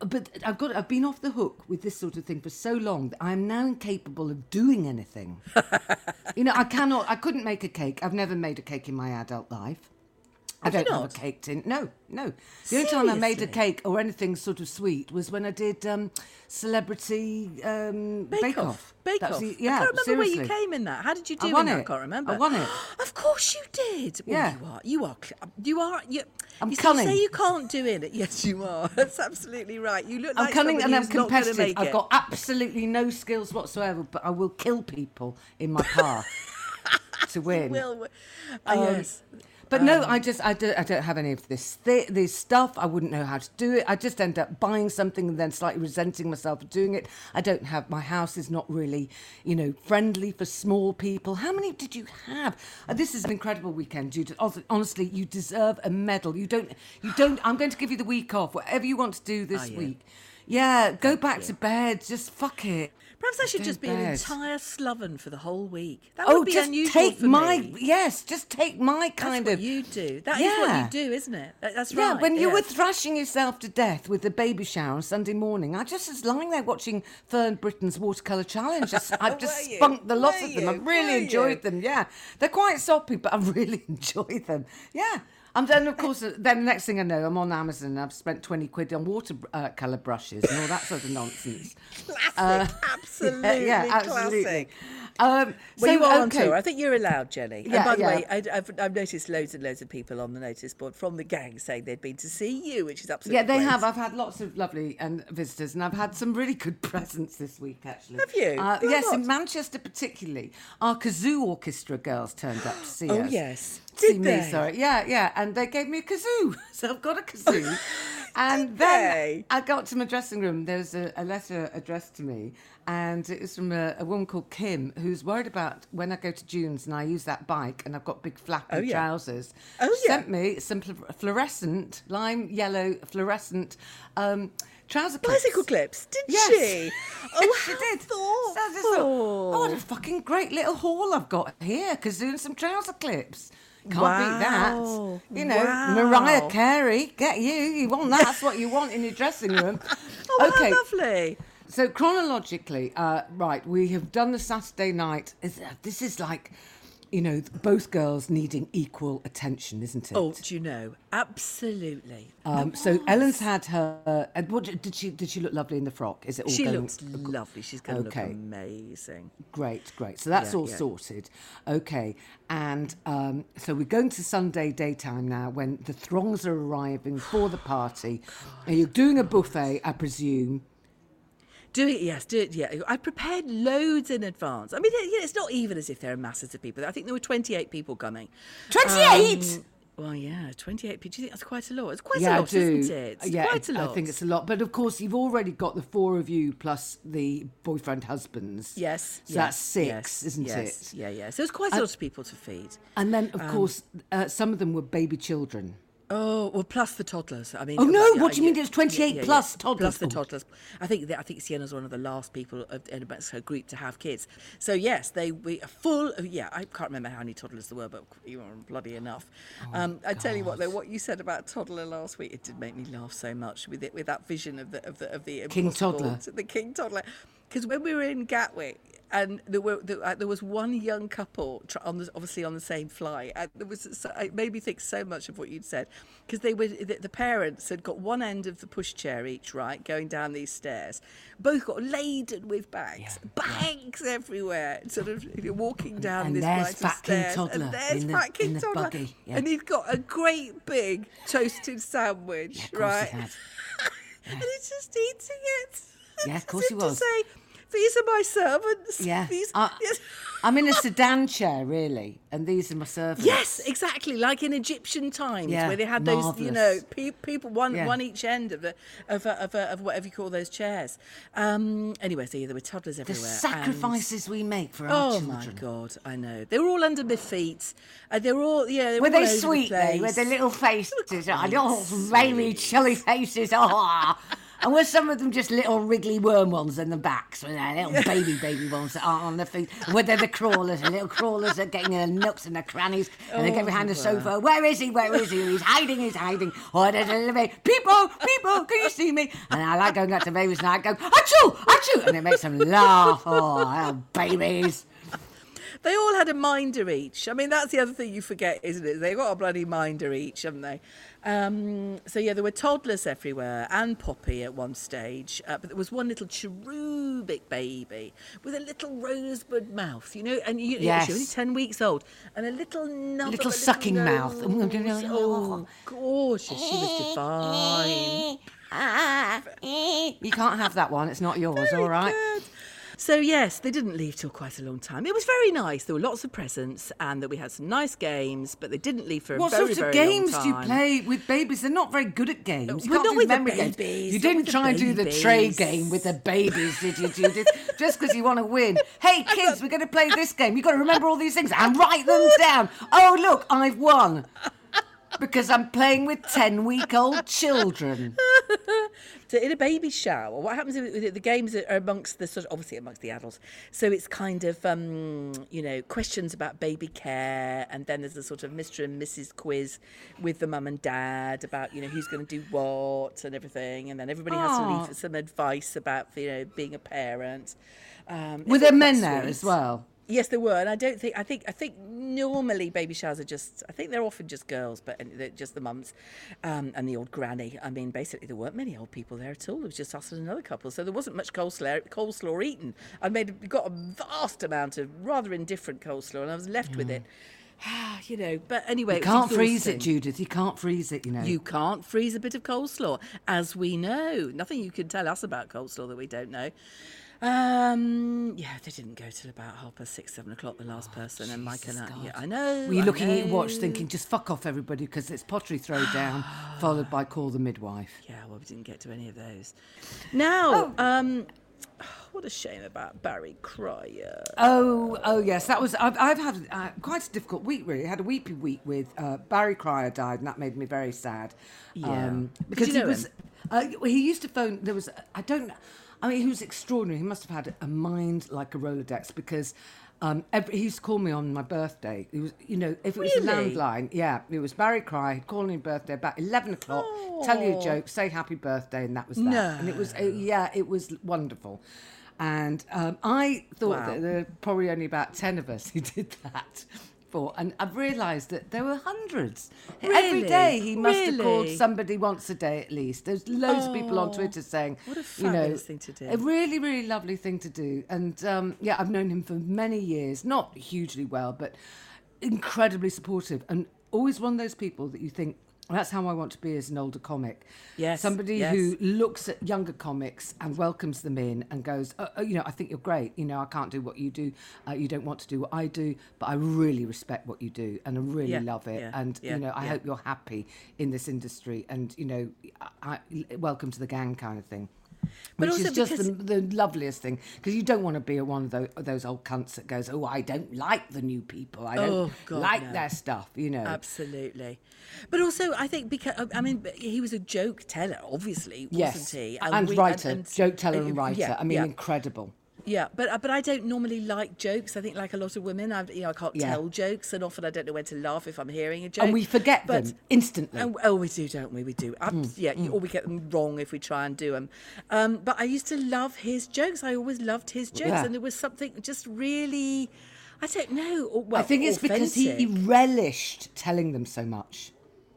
But I've got I've been off the hook with this sort of thing for so long that I'm now incapable of doing anything. you know, I cannot I couldn't make a cake. I've never made a cake in my adult life. I don't have a cake tin. No, no. The only time I made a cake or anything sort of sweet was when I did um, celebrity um, Bake, Off. Bake Off. the- yeah, I can't remember seriously. where you came in that. How did you do I won it. I can't remember. I won it. of course you did. Well, Yeah. you are. You are. You are. You, I'm you say- cunning. say you can't do it. Yes, you are. That's absolutely right. You look like I'm like cunning and I'm who's not gonna competitive. I've got absolutely no skills whatsoever, but I will kill people in my path to win. Will. Uh, Um, yes. But no, I just I don't I don't have any of this thi- this stuff. I wouldn't know how to do it. I just end up buying something and then slightly resenting myself for doing it. I don't have my house is not really you know friendly for small people. How many did you have? Uh, this is an incredible weekend. Hon- Honestly, you deserve a medal. You don't you don't. I'm going to give you the week off. Whatever you want to do this Oh, yeah. week. Yeah, go back to bed. Just fuck it. Perhaps I should just be an entire sloven for the whole week. That Oh, would be just unusual take for my me. yes. Just take my That's kind what of you do. That is what you do, isn't it? That- That's Yeah, right. when you were thrashing yourself to death with the baby shower on Sunday morning, I just was lying there watching Fern Britton's watercolour challenge. Just, I've just you? spunked the lot of them. I've really Were enjoyed you? them. Yeah, they're quite soppy, but I really enjoy them. Yeah. And then, of course, uh, then the next thing I know, I'm on Amazon and I've spent 20 quid on watercolour brushes and all that sort of nonsense. classic, absolutely yeah, absolutely. classic. Um, Well, you so, are on tour. I think you're allowed, Jenny. Yeah, and by the yeah. way, I, I've, I've noticed loads and loads of people on the notice board from the gang saying they'd been to see you, which is absolutely Yeah, they great. have. I've had lots of lovely and visitors, and I've had some really good presents this week. Actually, Have you? Uh, yes, not? in Manchester particularly, our kazoo orchestra girls turned up to see Oh, us. Oh yes. see Did me. they? Sorry, yeah, yeah, and they gave me a kazoo, so I've got a kazoo. and then they? I got to my dressing room. There was a, a letter addressed to me, and it was from a, a woman called Kim, who's worried about when I go to June's and I use that bike and I've got big flappy Oh, yeah. trousers. Oh, she yeah. sent me some fl- fluorescent, lime yellow fluorescent um, trouser clips. Bicycle clips, did Yes. she? Oh, she did. So just thought, thoughtful. oh, what a fucking great little haul I've got here. Kazoo and some trouser clips. Can't beat that. You know, Wow. Mariah Carey, get you. You want that. That's what you want in your dressing room. Oh, okay. how lovely. So chronologically, uh, right, we have done the Saturday night. This is like, you know, both girls needing equal attention, isn't it? Oh, do you know? Absolutely. Um, so Ellen's had her. And what did she? Did she look lovely in the frock? Is it all she going? looks lovely. She's going to Okay. look amazing. Great, great. So that's Yeah, all yeah. sorted. Okay, and um, so we're going to Sunday daytime now when the throngs are arriving for the party. Are you doing a buffet? I presume. Do it, yes, do it, yeah. I prepared loads in advance. I mean, it- yeah, it's not even as if there are masses of people. I think there were 28 people coming. 28? Um, well, yeah, 28 people. Do you think that's quite a lot? It's quite yeah, a lot, isn't it? It's yeah, quite a lot. I think it's a lot. But of course, you've already got the four of you plus the boyfriend husbands. Yes. So yes, that's six, yes, isn't yes, it? Yeah, yeah. So it's quite a lot of people to feed. And then, of Um, course, uh, some of them were baby children. Oh well, plus the toddlers. I mean, Oh, no, yeah, what do you mean yeah, it's 28 plus toddlers? Plus the toddlers. I think that, I think Sienna's one of the last people of, in her group to have kids. So yes, they we are full. Yeah, I can't remember how many toddlers there were, but you were bloody enough. Oh, um, I tell you what, though, what you said about toddler last week, it did make me laugh so much with it with that vision of the of the of the King toddler. the king toddler. Because when we were in Gatwick, and there were there, uh, there was one young couple tr- on the, obviously on the same flight, and there was so, it made me think so much of what you'd said because they were the, the parents had got one end of the pushchair each, right, going down these stairs, both got laden with bags, bags everywhere, sort of if you're walking down and this there's flight Fat of King stairs, Toddler and there's in the- Fat King in the Toddler, buggy, yeah. and he's got a great big toasted sandwich, Yeah, right, and he's just eating it. Yeah, of course he to was. say, these are my servants. Yeah, These, I- yes. I'm in a sedan chair, really, and these are my servants. Yes, exactly, like in Egyptian times Yeah, where they had those, you know, pe- people one Yeah. one each end of a, of a, of, a, of whatever you call those chairs. Um, anyway, so yeah, there were toddlers The everywhere. and- sacrifices we make for our Oh children. my god, I know. They were all under my feet. Uh, they were all yeah. They were, Were all they over the sweet, they? With place. their little faces, oh, little sweet. chilly faces, oh. And were some of them just little wriggly worm ones in the backs, their little baby, baby ones that aren't on their feet? Were they the crawlers, the little crawlers that are getting in the nooks and the crannies, and they get Oh, behind the sofa? Where is he? Where is he? He's hiding, he's hiding. Oh, there's a little baby. people, people, can you see me? And I like going up to babies and I go, achoo, achoo, and it makes them laugh. Oh, babies. They all had a minder each. I mean, that's the other thing you forget, isn't it? They got a bloody minder each, haven't they? Um, so yeah, there were toddlers everywhere and Poppy at one stage, uh, but there was one little cherubic baby with a little rosebud mouth, you know, and you, Yes. she was only ten weeks old, and a little nub Little sucking mouth. nose. Oh, gorgeous! She was divine. You can't have that one, it's not yours, all right? Good. So yes, they didn't leave till quite a long time. It was very nice. There were lots of presents, and that we had some nice games. But they didn't leave for a What very, sorts of very games do you play with babies? They're not very good at games. You Well, not with memory games. babies, You not didn't try and do the tray game with the babies, did you, Judith? Just because you want to win. Hey, kids, we're going to play this game. You've got to remember all these things and write them down. Oh, look, I've won. Because I'm playing with 10 week old children. So in a baby shower, what happens with the games are amongst the sort of obviously amongst the adults. So it's kind of um, you know questions about baby care, and then there's a sort of Mr. and Mrs. quiz with the mum and dad about you know who's going to do what and everything, and then everybody has to leave some advice about you know being a parent. Um, Were there men there as well? Yes, there were, and I don't think I think I think normally baby showers are just I think they're often just girls, but they're just the mums um, and the old granny. I mean, basically there weren't many old people there at all. It was just us and another couple, so there wasn't much coleslaw coleslaw eaten. I made got a vast amount of rather indifferent coleslaw, and I was left with it. you know, but anyway, You can't freeze it. Judith. You can't freeze it, you know. You can't freeze a bit of coleslaw, as we know. Nothing you can tell us about coleslaw that we don't know. Um, yeah, they didn't go till about half past six, seven o'clock. The last person and Mike and I. God. Yeah, I know. Were you I looking at your watch thinking, just fuck off, everybody, because it's pottery throwdown, followed by call the midwife? Yeah, well, we didn't get to any of those. Now, um, what a shame about Barry Cryer. Oh, oh yes, that was. I've, I've had uh, quite a difficult week. Really, I had a weepy week with uh, Barry Cryer died, and that made me very sad. Yeah. because you he was. Uh, he used to phone. There was. I don't. I mean, he was extraordinary. He must have had a mind like a Rolodex because. Um, every, he used to call me on my birthday. He was, you know, if it was Really? a landline, yeah, it was Barry Cry. He'd call me on birthday about eleven o'clock, tell you a joke, say happy birthday, and that was that. No. And it was, uh, yeah, it was wonderful. And um, I thought Wow. that there were probably only about 10 of us who did that for. And I've realised that there were hundreds. Every Really? day he must have called somebody once a day at least. There's loads of people on Oh, Twitter saying, what a you know, thing to do. A really, really lovely thing to do. And um, yeah, I've known him for many years, not hugely well, but incredibly supportive and always one of those people that you think, that's how I want to be as an older comic. Yes, Somebody yes. who looks at younger comics and welcomes them in and goes, oh, oh, you know, I think you're great. You know, I can't do what you do. Uh, you don't want to do what I do, but I really respect what you do and I really Yeah, love it. yeah, and, yeah, you know, I hope you're happy in this industry and, you know, I, I, welcome to the gang kind of thing. But Which is just the, the loveliest thing because you don't want to be one of those, those old cunts that goes, "Oh, I don't like the new people. I don't Oh, God, like no. their stuff." You know, Absolutely. But also, I think because, I mean, he was a joke teller, obviously, wasn't he? and, we- writer, and- joke teller, uh, and writer. yeah, I mean, yeah. incredible. Yeah, but uh, but I don't normally like jokes. I think like a lot of women, I you know I can't Yeah. tell jokes, and often I don't know when to laugh if I'm hearing a joke. And we forget but, them instantly. Oh, oh, we do, don't we? We do. Hmm, Abs- yeah, you- or we get them wrong if we try and do them. Um, but I used to love his jokes. I always loved his jokes, Yeah. and there was something just really, I don't know. Well, I think it's because he authentic. relished telling them so much.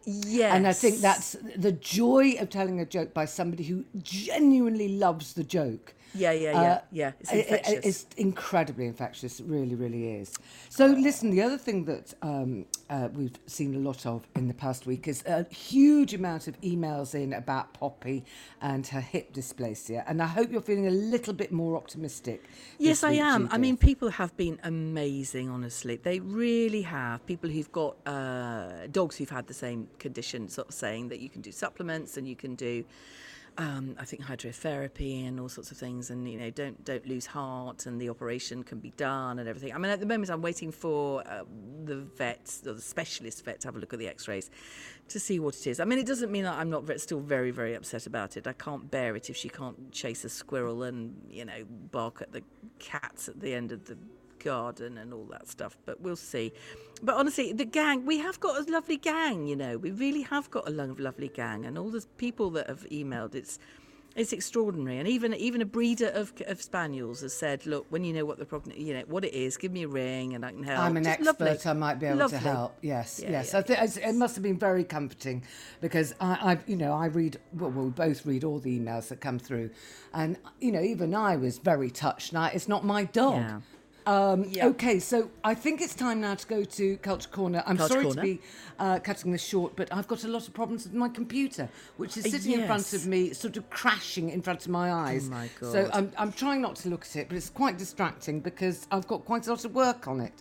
Yes. And I think that's the joy of telling a joke by somebody who genuinely loves the joke Yeah, yeah, yeah, yeah. It's it- it- infectious. it's incredibly infectious. It really, really is. So, listen, the other thing that um, uh, we've seen a lot of in the past week is a huge amount of emails in about Poppy and her hip dysplasia. And I hope you're feeling a little bit more optimistic. Yes, this I week, am. I mean, people have been amazing, honestly. They really have. People who've got uh, dogs who've had the same condition, sort of saying that you can do supplements and you can do, um, I think, hydrotherapy and all sorts of things, and you know, don't don't lose heart, and the operation can be done and everything. I mean, at the moment, I'm waiting for uh, the vets or the specialist vet to have a look at the X-rays to see what it is. I mean, it doesn't mean that I'm not still very, very upset about it. I can't bear it if she can't chase a squirrel and you know bark at the cats at the end of the garden and all that stuff. But we'll see. But honestly, the gang we have got a lovely gang. You know, we really have got a lo- lovely gang, and all the people that have emailed, it's. It's extraordinary, and even even a breeder of, of spaniels has said, "Look, when you know what the problem, you know what it is, give me a ring, and I can help." I'm an Just expert. lovely. I might be able Lovely. to help. Yes, Yeah, yes. yeah, I think it's- it must have been very comforting because I, I, you know, I read. Well, we both read all the emails that come through, and you know, even I was very touched. Now, it's not my dog. Yeah. Um, Yeah. Okay, so I think it's time now to go to Culture Corner. I'm Culture sorry Corner. to be uh, cutting this short, but I've got a lot of problems with my computer, which is sitting in front of me, sort of crashing in front of my eyes. my So I'm, I'm trying not to look at it, but it's quite distracting because I've got quite a lot of work on it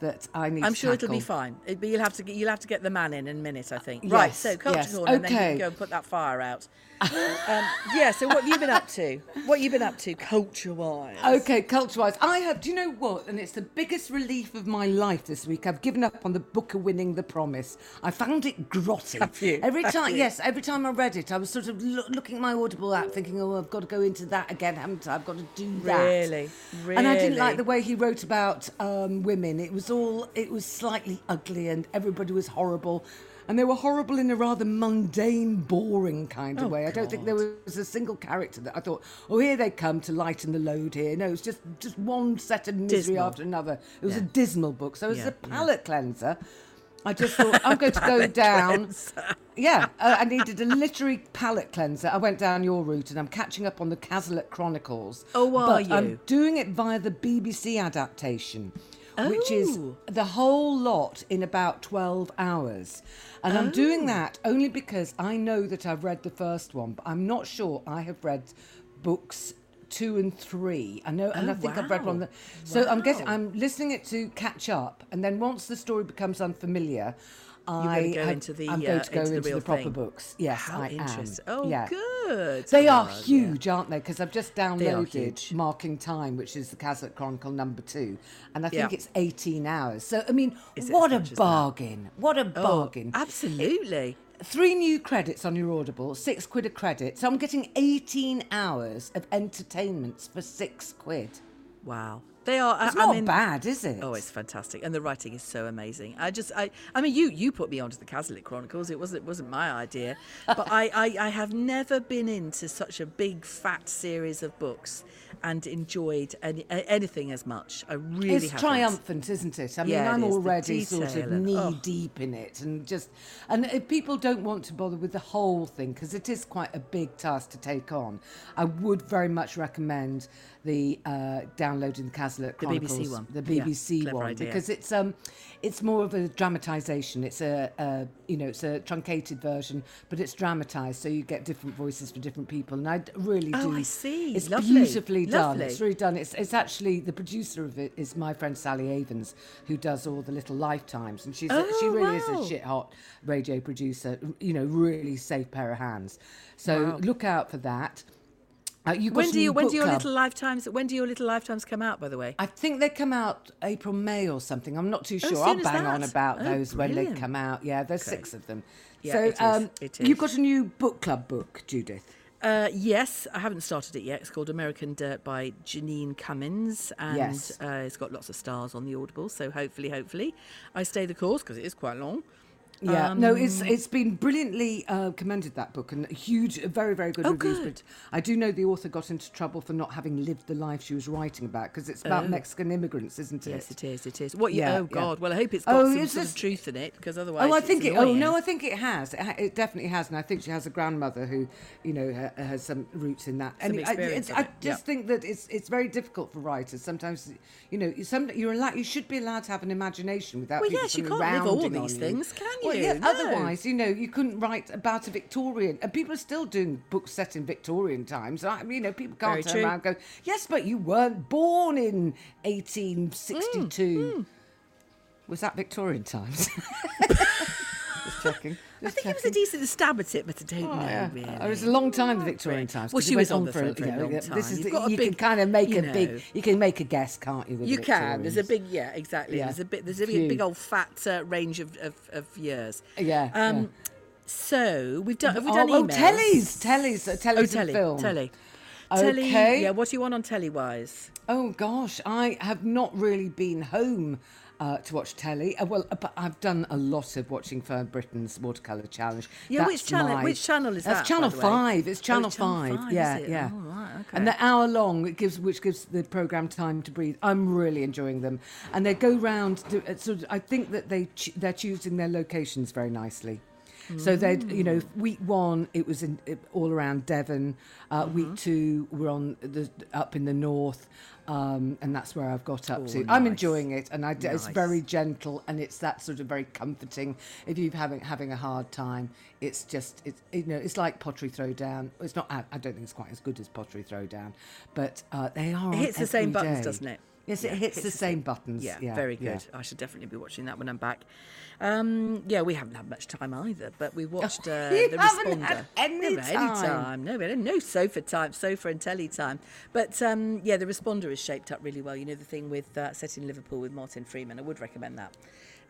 that I need I'm sure it'll be fine. It, but you'll have to get, you'll have to get the man in in a minute, I think. right. Yes, So culture yes, corner, and then you can go and put that fire out. Um, yeah. So what have you been up to? What have you been up to, culture wise? Okay, culture wise, I have. Do you know what? And it's the biggest relief of my life this week. I've given up on the book of winning the promise. I found it grotty. Have you? Every Have time, you? yes, every time I read it, I was sort of loo- looking at my Audible app, thinking, "Oh, I've got to go into that again, haven't I? I've got to do that." Really? Really? And I didn't like the way he wrote about um, women. It was all. It was slightly ugly, and everybody was horrible. And they were horrible in a rather mundane, boring kind of Oh, way. I don't think there was a single character that I thought, oh, here they come to lighten the load here. No, it's just just one set of misery Dismal. after another. It was a dismal book. So as Yeah, a yeah. palate cleanser, I just thought I'm going to go down. Yeah, uh, I needed a literary palate cleanser. I went down your route, and I'm catching up on the Cazalet Chronicles. Oh, are but I'm doing it via the BBC adaptation, which is Oh. the whole lot in about 12 hours. And I'm Oh. doing that only because I know that I've read the first one, but I'm not sure I have read books two and three. I know, and Oh, I think I've read one. That, so I'm getting, I'm listening it to catch up, and then once the story becomes unfamiliar, I go have- into the, I'm going uh, to go into into the the, proper thing. books. Yes, How I interesting. am. Oh, yeah. good. They are God, yeah. huge, aren't they? Because I've just downloaded. Marking Time, which is the Cazalet Chronicle number two, and I think Yeah. it's 18 hours. So, I mean, what a much as that? bargain! What a Oh, bargain! absolutely. Three new credits on your Audible, six quid a credit. So I'm getting 18 hours of entertainments for six quid. Wow. They are. It's I, I not mean, bad, is it? Oh, it's fantastic, and the writing is so amazing. I just, I, I mean, you, you put me onto the Cazalet Chronicles. It wasn't, it wasn't my idea, but I, I, I have never been into such a big, fat series of books and enjoyed any, anything as much. I really it's haven't. triumphant, isn't it? I mean, Yeah, I'm already sort of knee oh. deep in it, and just and if people don't want to bother with the whole thing because it is quite a big task to take on, I would very much recommend the uh, downloading the Cazalet The BBC one. the BBC clever one, idea. because it's um, it's more of a dramatisation. It's a, a you know, it's a truncated version, but it's dramatised, so you get different voices for different people, and I really Oh, do. I see. It's Lovely. beautifully done. Lovely. It's really done. It's, it's actually the producer of it is my friend Sally Avens, who does all the little lifetimes, and she's a, she Oh, really is a shit hot radio producer. You know, really safe pair of hands. So Wow. look out for that. Uh, When do you, when do your club. little lifetimes? When do your little lifetimes come out? By the way. I think they come out April, May or something. I'm not too Oh, sure. soon I'll bang on about Oh, those when they come out. Yeah, there's Okay. six of them. Yeah, so it is. um, It you've got a new book club book, Judith. Uh, yes, I haven't started it yet. It's called American Dirt by Jeanine Cummins, and Yes. uh, it's got lots of stars on the Audible. So hopefully, hopefully, I stay the course because it is quite long. Yeah, no, it's Um, it's been brilliantly uh, commended that book and huge, very very good Oh, reviews. good. But I do know the author got into trouble for not having lived the life she was writing about because it's about Oh. Mexican immigrants, isn't it? Yes, it is. It is. What? You, Yeah, oh yeah. God. Well, I hope it's got Oh, some it's sort just- of truth in it, because otherwise. Oh, I think it. Oh no, I think it has. It, ha- it definitely has, and I think she has a grandmother who, you know, ha- has some roots in that. Some and I, experience it's- of I just yeah. think that it's it's very difficult for writers. Sometimes, you know, some you're allowed. You should be allowed to have an imagination without. Well, yes, you can't live all these things, can Well, you? yeah, No. Otherwise, you know, you couldn't write about a Victorian. And people are still doing books set in Victorian times. I mean, you know, people can't Very turn true. around and go, "Yes, but you weren't born in 1862." Mm, Was that Victorian times? Just checking. I Just think it was a decent stab at it, but I don't Oh, know yeah. really. It was a long time, the Victorian times. Well, she was on for a you know, long yeah, This time. is the, a you big- can kind of make you a know. big. You can make a guess, can't you? You can. There's a big, yeah, exactly. Yeah. There's a bit. There's a big, big old fat uh, range of, of, of years. Yeah. Um, yeah. So we've done. Have we oh, done oh, emails? tellies, tellies, uh, tellies Oh, telly, film. telly. Telly. Okay. Yeah. What do you want on telly wise? Oh gosh, I have not really been home uh, to watch telly. Uh, well, uh, but I've done a lot of watching Fern Britton's Watercolour Challenge. Yeah, which channel- my- which channel is That's that, Channel? Five. It's Oh, Channel it's Channel Five. Five, yeah, is it? yeah. Oh, right, okay. And the hour long, it gives which gives the program time to breathe. I'm really enjoying them, and they go round. To, uh, sort of, I think that they ch- they're choosing their locations very nicely. So they, you know, Mm. week one it was in, it, all around Devon. Uh, Mm-hmm. Week two we're on the up in the north, um, and that's where I've got up Oh, to. I'm enjoying it, and I, d it's very gentle, and it's that sort of very comforting. If you're having having a hard time, it's just it's you know it's like pottery throwdown. It's not. I I don't think it's quite as good as pottery throwdown, but uh, they are. It hits the same every buttons, doesn't it? Yes, Yeah, it hits, the same buttons. Yeah, Yeah, very yeah. good. I should definitely be watching that when I'm back. Um, yeah, we haven't had much time either, but we watched uh, You the haven't Responder. had any We haven't any time. time. No, we had no sofa time, sofa and telly time. But um, yeah, the Responder is shaped up really well. You know the thing with uh, set in Liverpool with Martin Freeman. I would recommend that.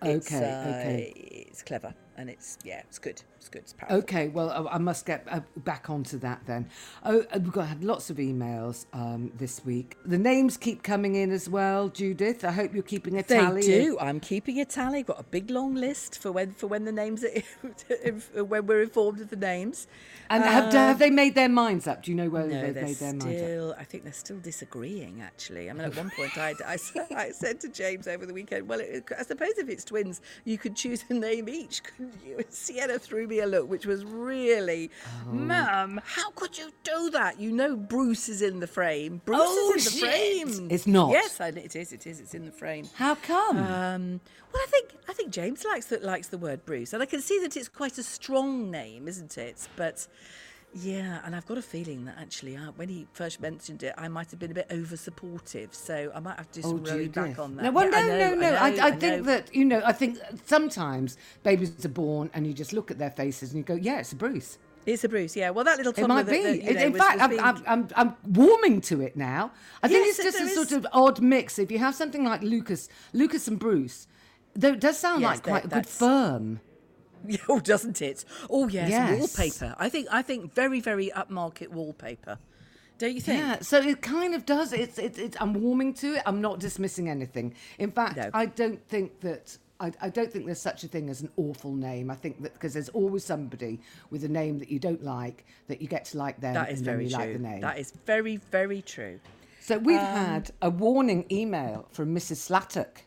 It's, Okay, uh, okay. It's clever and it's yeah, it's good. It's good. It's powerful. Okay, well, I, I must get uh, back onto that then. Oh, uh, we've got had lots of emails um, this week. The names keep coming in as well, Judith. I hope you're keeping a They tally. do. I'm keeping a tally. Got a big long list for when for when the names are, when we're informed of the names. And have, have they made their minds up? Do you know whether No, they've made their minds up? still. I think they're still disagreeing. Actually, I mean, at one point, I, I, said- I said to James over the weekend, "Well, it, I suppose if it's twins, you could choose a name each, couldn't you?" And Sienna threw me a look, which was really, Oh. "Mum, how could you do that? You know, Bruce is in the frame. Bruce Oh, is in the shit. frame. It's not. Yes, I, it is. It is. It's in the frame." How come? Um, well, I think I think James likes the, likes the word Bruce, and I can see that it's quite a strong name, isn't it? But yeah, and I've got a feeling that actually, uh, when he first mentioned it, I might have been a bit over supportive, so I might have to do some rolling back on that. Oh, No, well, Yeah, no, know, no, no. I, know, I, know. think that you know. I think sometimes babies are born and you just look at their faces and you go, "Yeah, it's a Bruce." it's a Bruce. Yeah, well, that little It toddler might that, be. that, you In- know, in was- fact, was I'm, being- I'm, I'm, I'm warming to it now. I think Yes, it's just a there sort of odd mix. If you have something like Lucas, Lucas and Bruce, though it does sound Yes, like quite a good firm. oh, doesn't it? Oh yes, Yes. wallpaper. I think I think very very upmarket wallpaper. Don't you think? Yeah, so it kind of does. It's, it's, it's, I'm warming to it. I'm not dismissing anything. In fact, No. I don't think that. I, I don't think there's such a thing as an awful name. I think that because there's always somebody with a name that you don't like that you get to like them That is very you true. like the name. That is very very true. so we've um, had a warning email from Mrs. Slattock.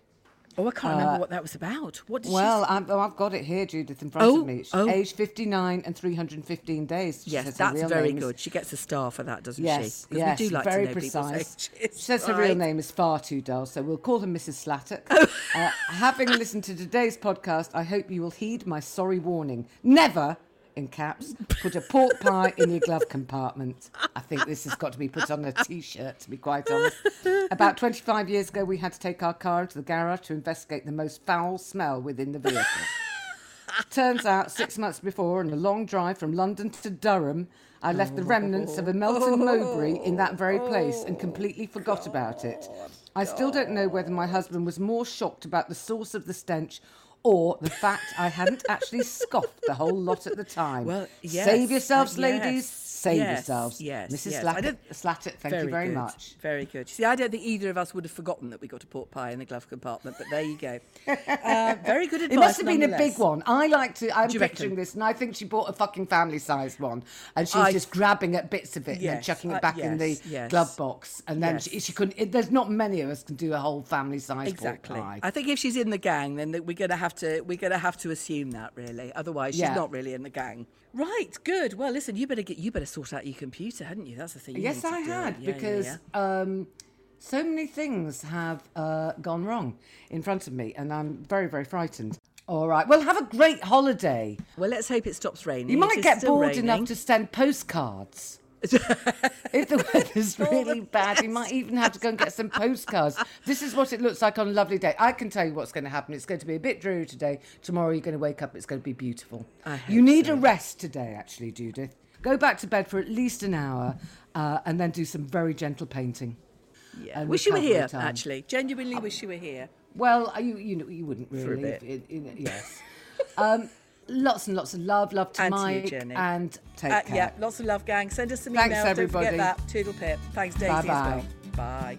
Oh, I can't remember what that was about. What did she Uh, Well? I've, oh, I've got it here, Judith, in front Oh, of me. She's oh. aged 59 and 315 days. She Yes, that's real very is- good. She gets a star for that, doesn't Yes, she? yes, we do like very to know precise. She says her real name is far too dull, so we'll call her Mrs. Slattock. Oh. uh, having listened to today's podcast, I hope you will heed my sorry warning. Never, in caps, put a pork pie in your glove compartment. I think this has got to be put on a T-shirt, to be quite honest. About 25 years ago, we had to take our car into the garage to investigate the most foul smell within the vehicle. Turns out, six months before, on a long drive from London to Durham, I left the remnants of a Melton Mowbray in that very place and completely forgot about it. I still don't know whether my husband was more shocked about the source of the stench or the fact I hadn't actually scoffed the whole lot at the time. Well, yes, Save yourselves, uh, ladies. Yes. Save Yes, yourselves. yes, Mrs. yes. I Slackett, don't- Slattett, thank you very good, much. Very good. See, I don't think either of us would have forgotten that we got a pork pie in the glove compartment, but there you go. Uh, very good advice. It must have been a big one. I like to. I'm picturing reckon? this, and I think she bought a fucking family-sized one, and she was I- just grabbing at bits of it and then chucking it back in the yes, yes. glove box, and then Yes. she, she couldn't. It, there's not many of us can do a whole family-sized Exactly. pork pie. I think if she's in the gang, then we're gonna have to we're gonna have to assume that really. Otherwise, she's Yeah. not really in the gang. Right. Good. Well, listen, you better get you better sort out your computer, hadn't you? That's the thing. Yes, I had Yeah, yeah, because yeah. Um, so many things have uh, gone wrong in front of me, and I'm very, very frightened. All right. Well, have a great holiday. Well, let's hope it stops raining. You might get bored raining. enough to send postcards. if the weather's really bad, you might even have to go and get some postcards. This is what it looks like on a lovely day. I can tell you what's going to happen. It's going to be a bit dreary today. Tomorrow you're going to wake up. It's going to be beautiful. You need so. a rest today, actually, Judith. Go back to bed for at least an hour, uh, and then do some very gentle painting. Yeah. Wish you were here. time. Actually, genuinely wish you were here. Well, uh, you you know you wouldn't a really. bit. if it- it- yes. um, lots and lots of love, love to And to you, Mike, Jenny. and take Uh, care. yeah, lots of love, gang. Send us some Thanks, emails. everybody. Don't forget that. Toodle pip. Thanks, Daisy, Bye-bye. as well. Bye.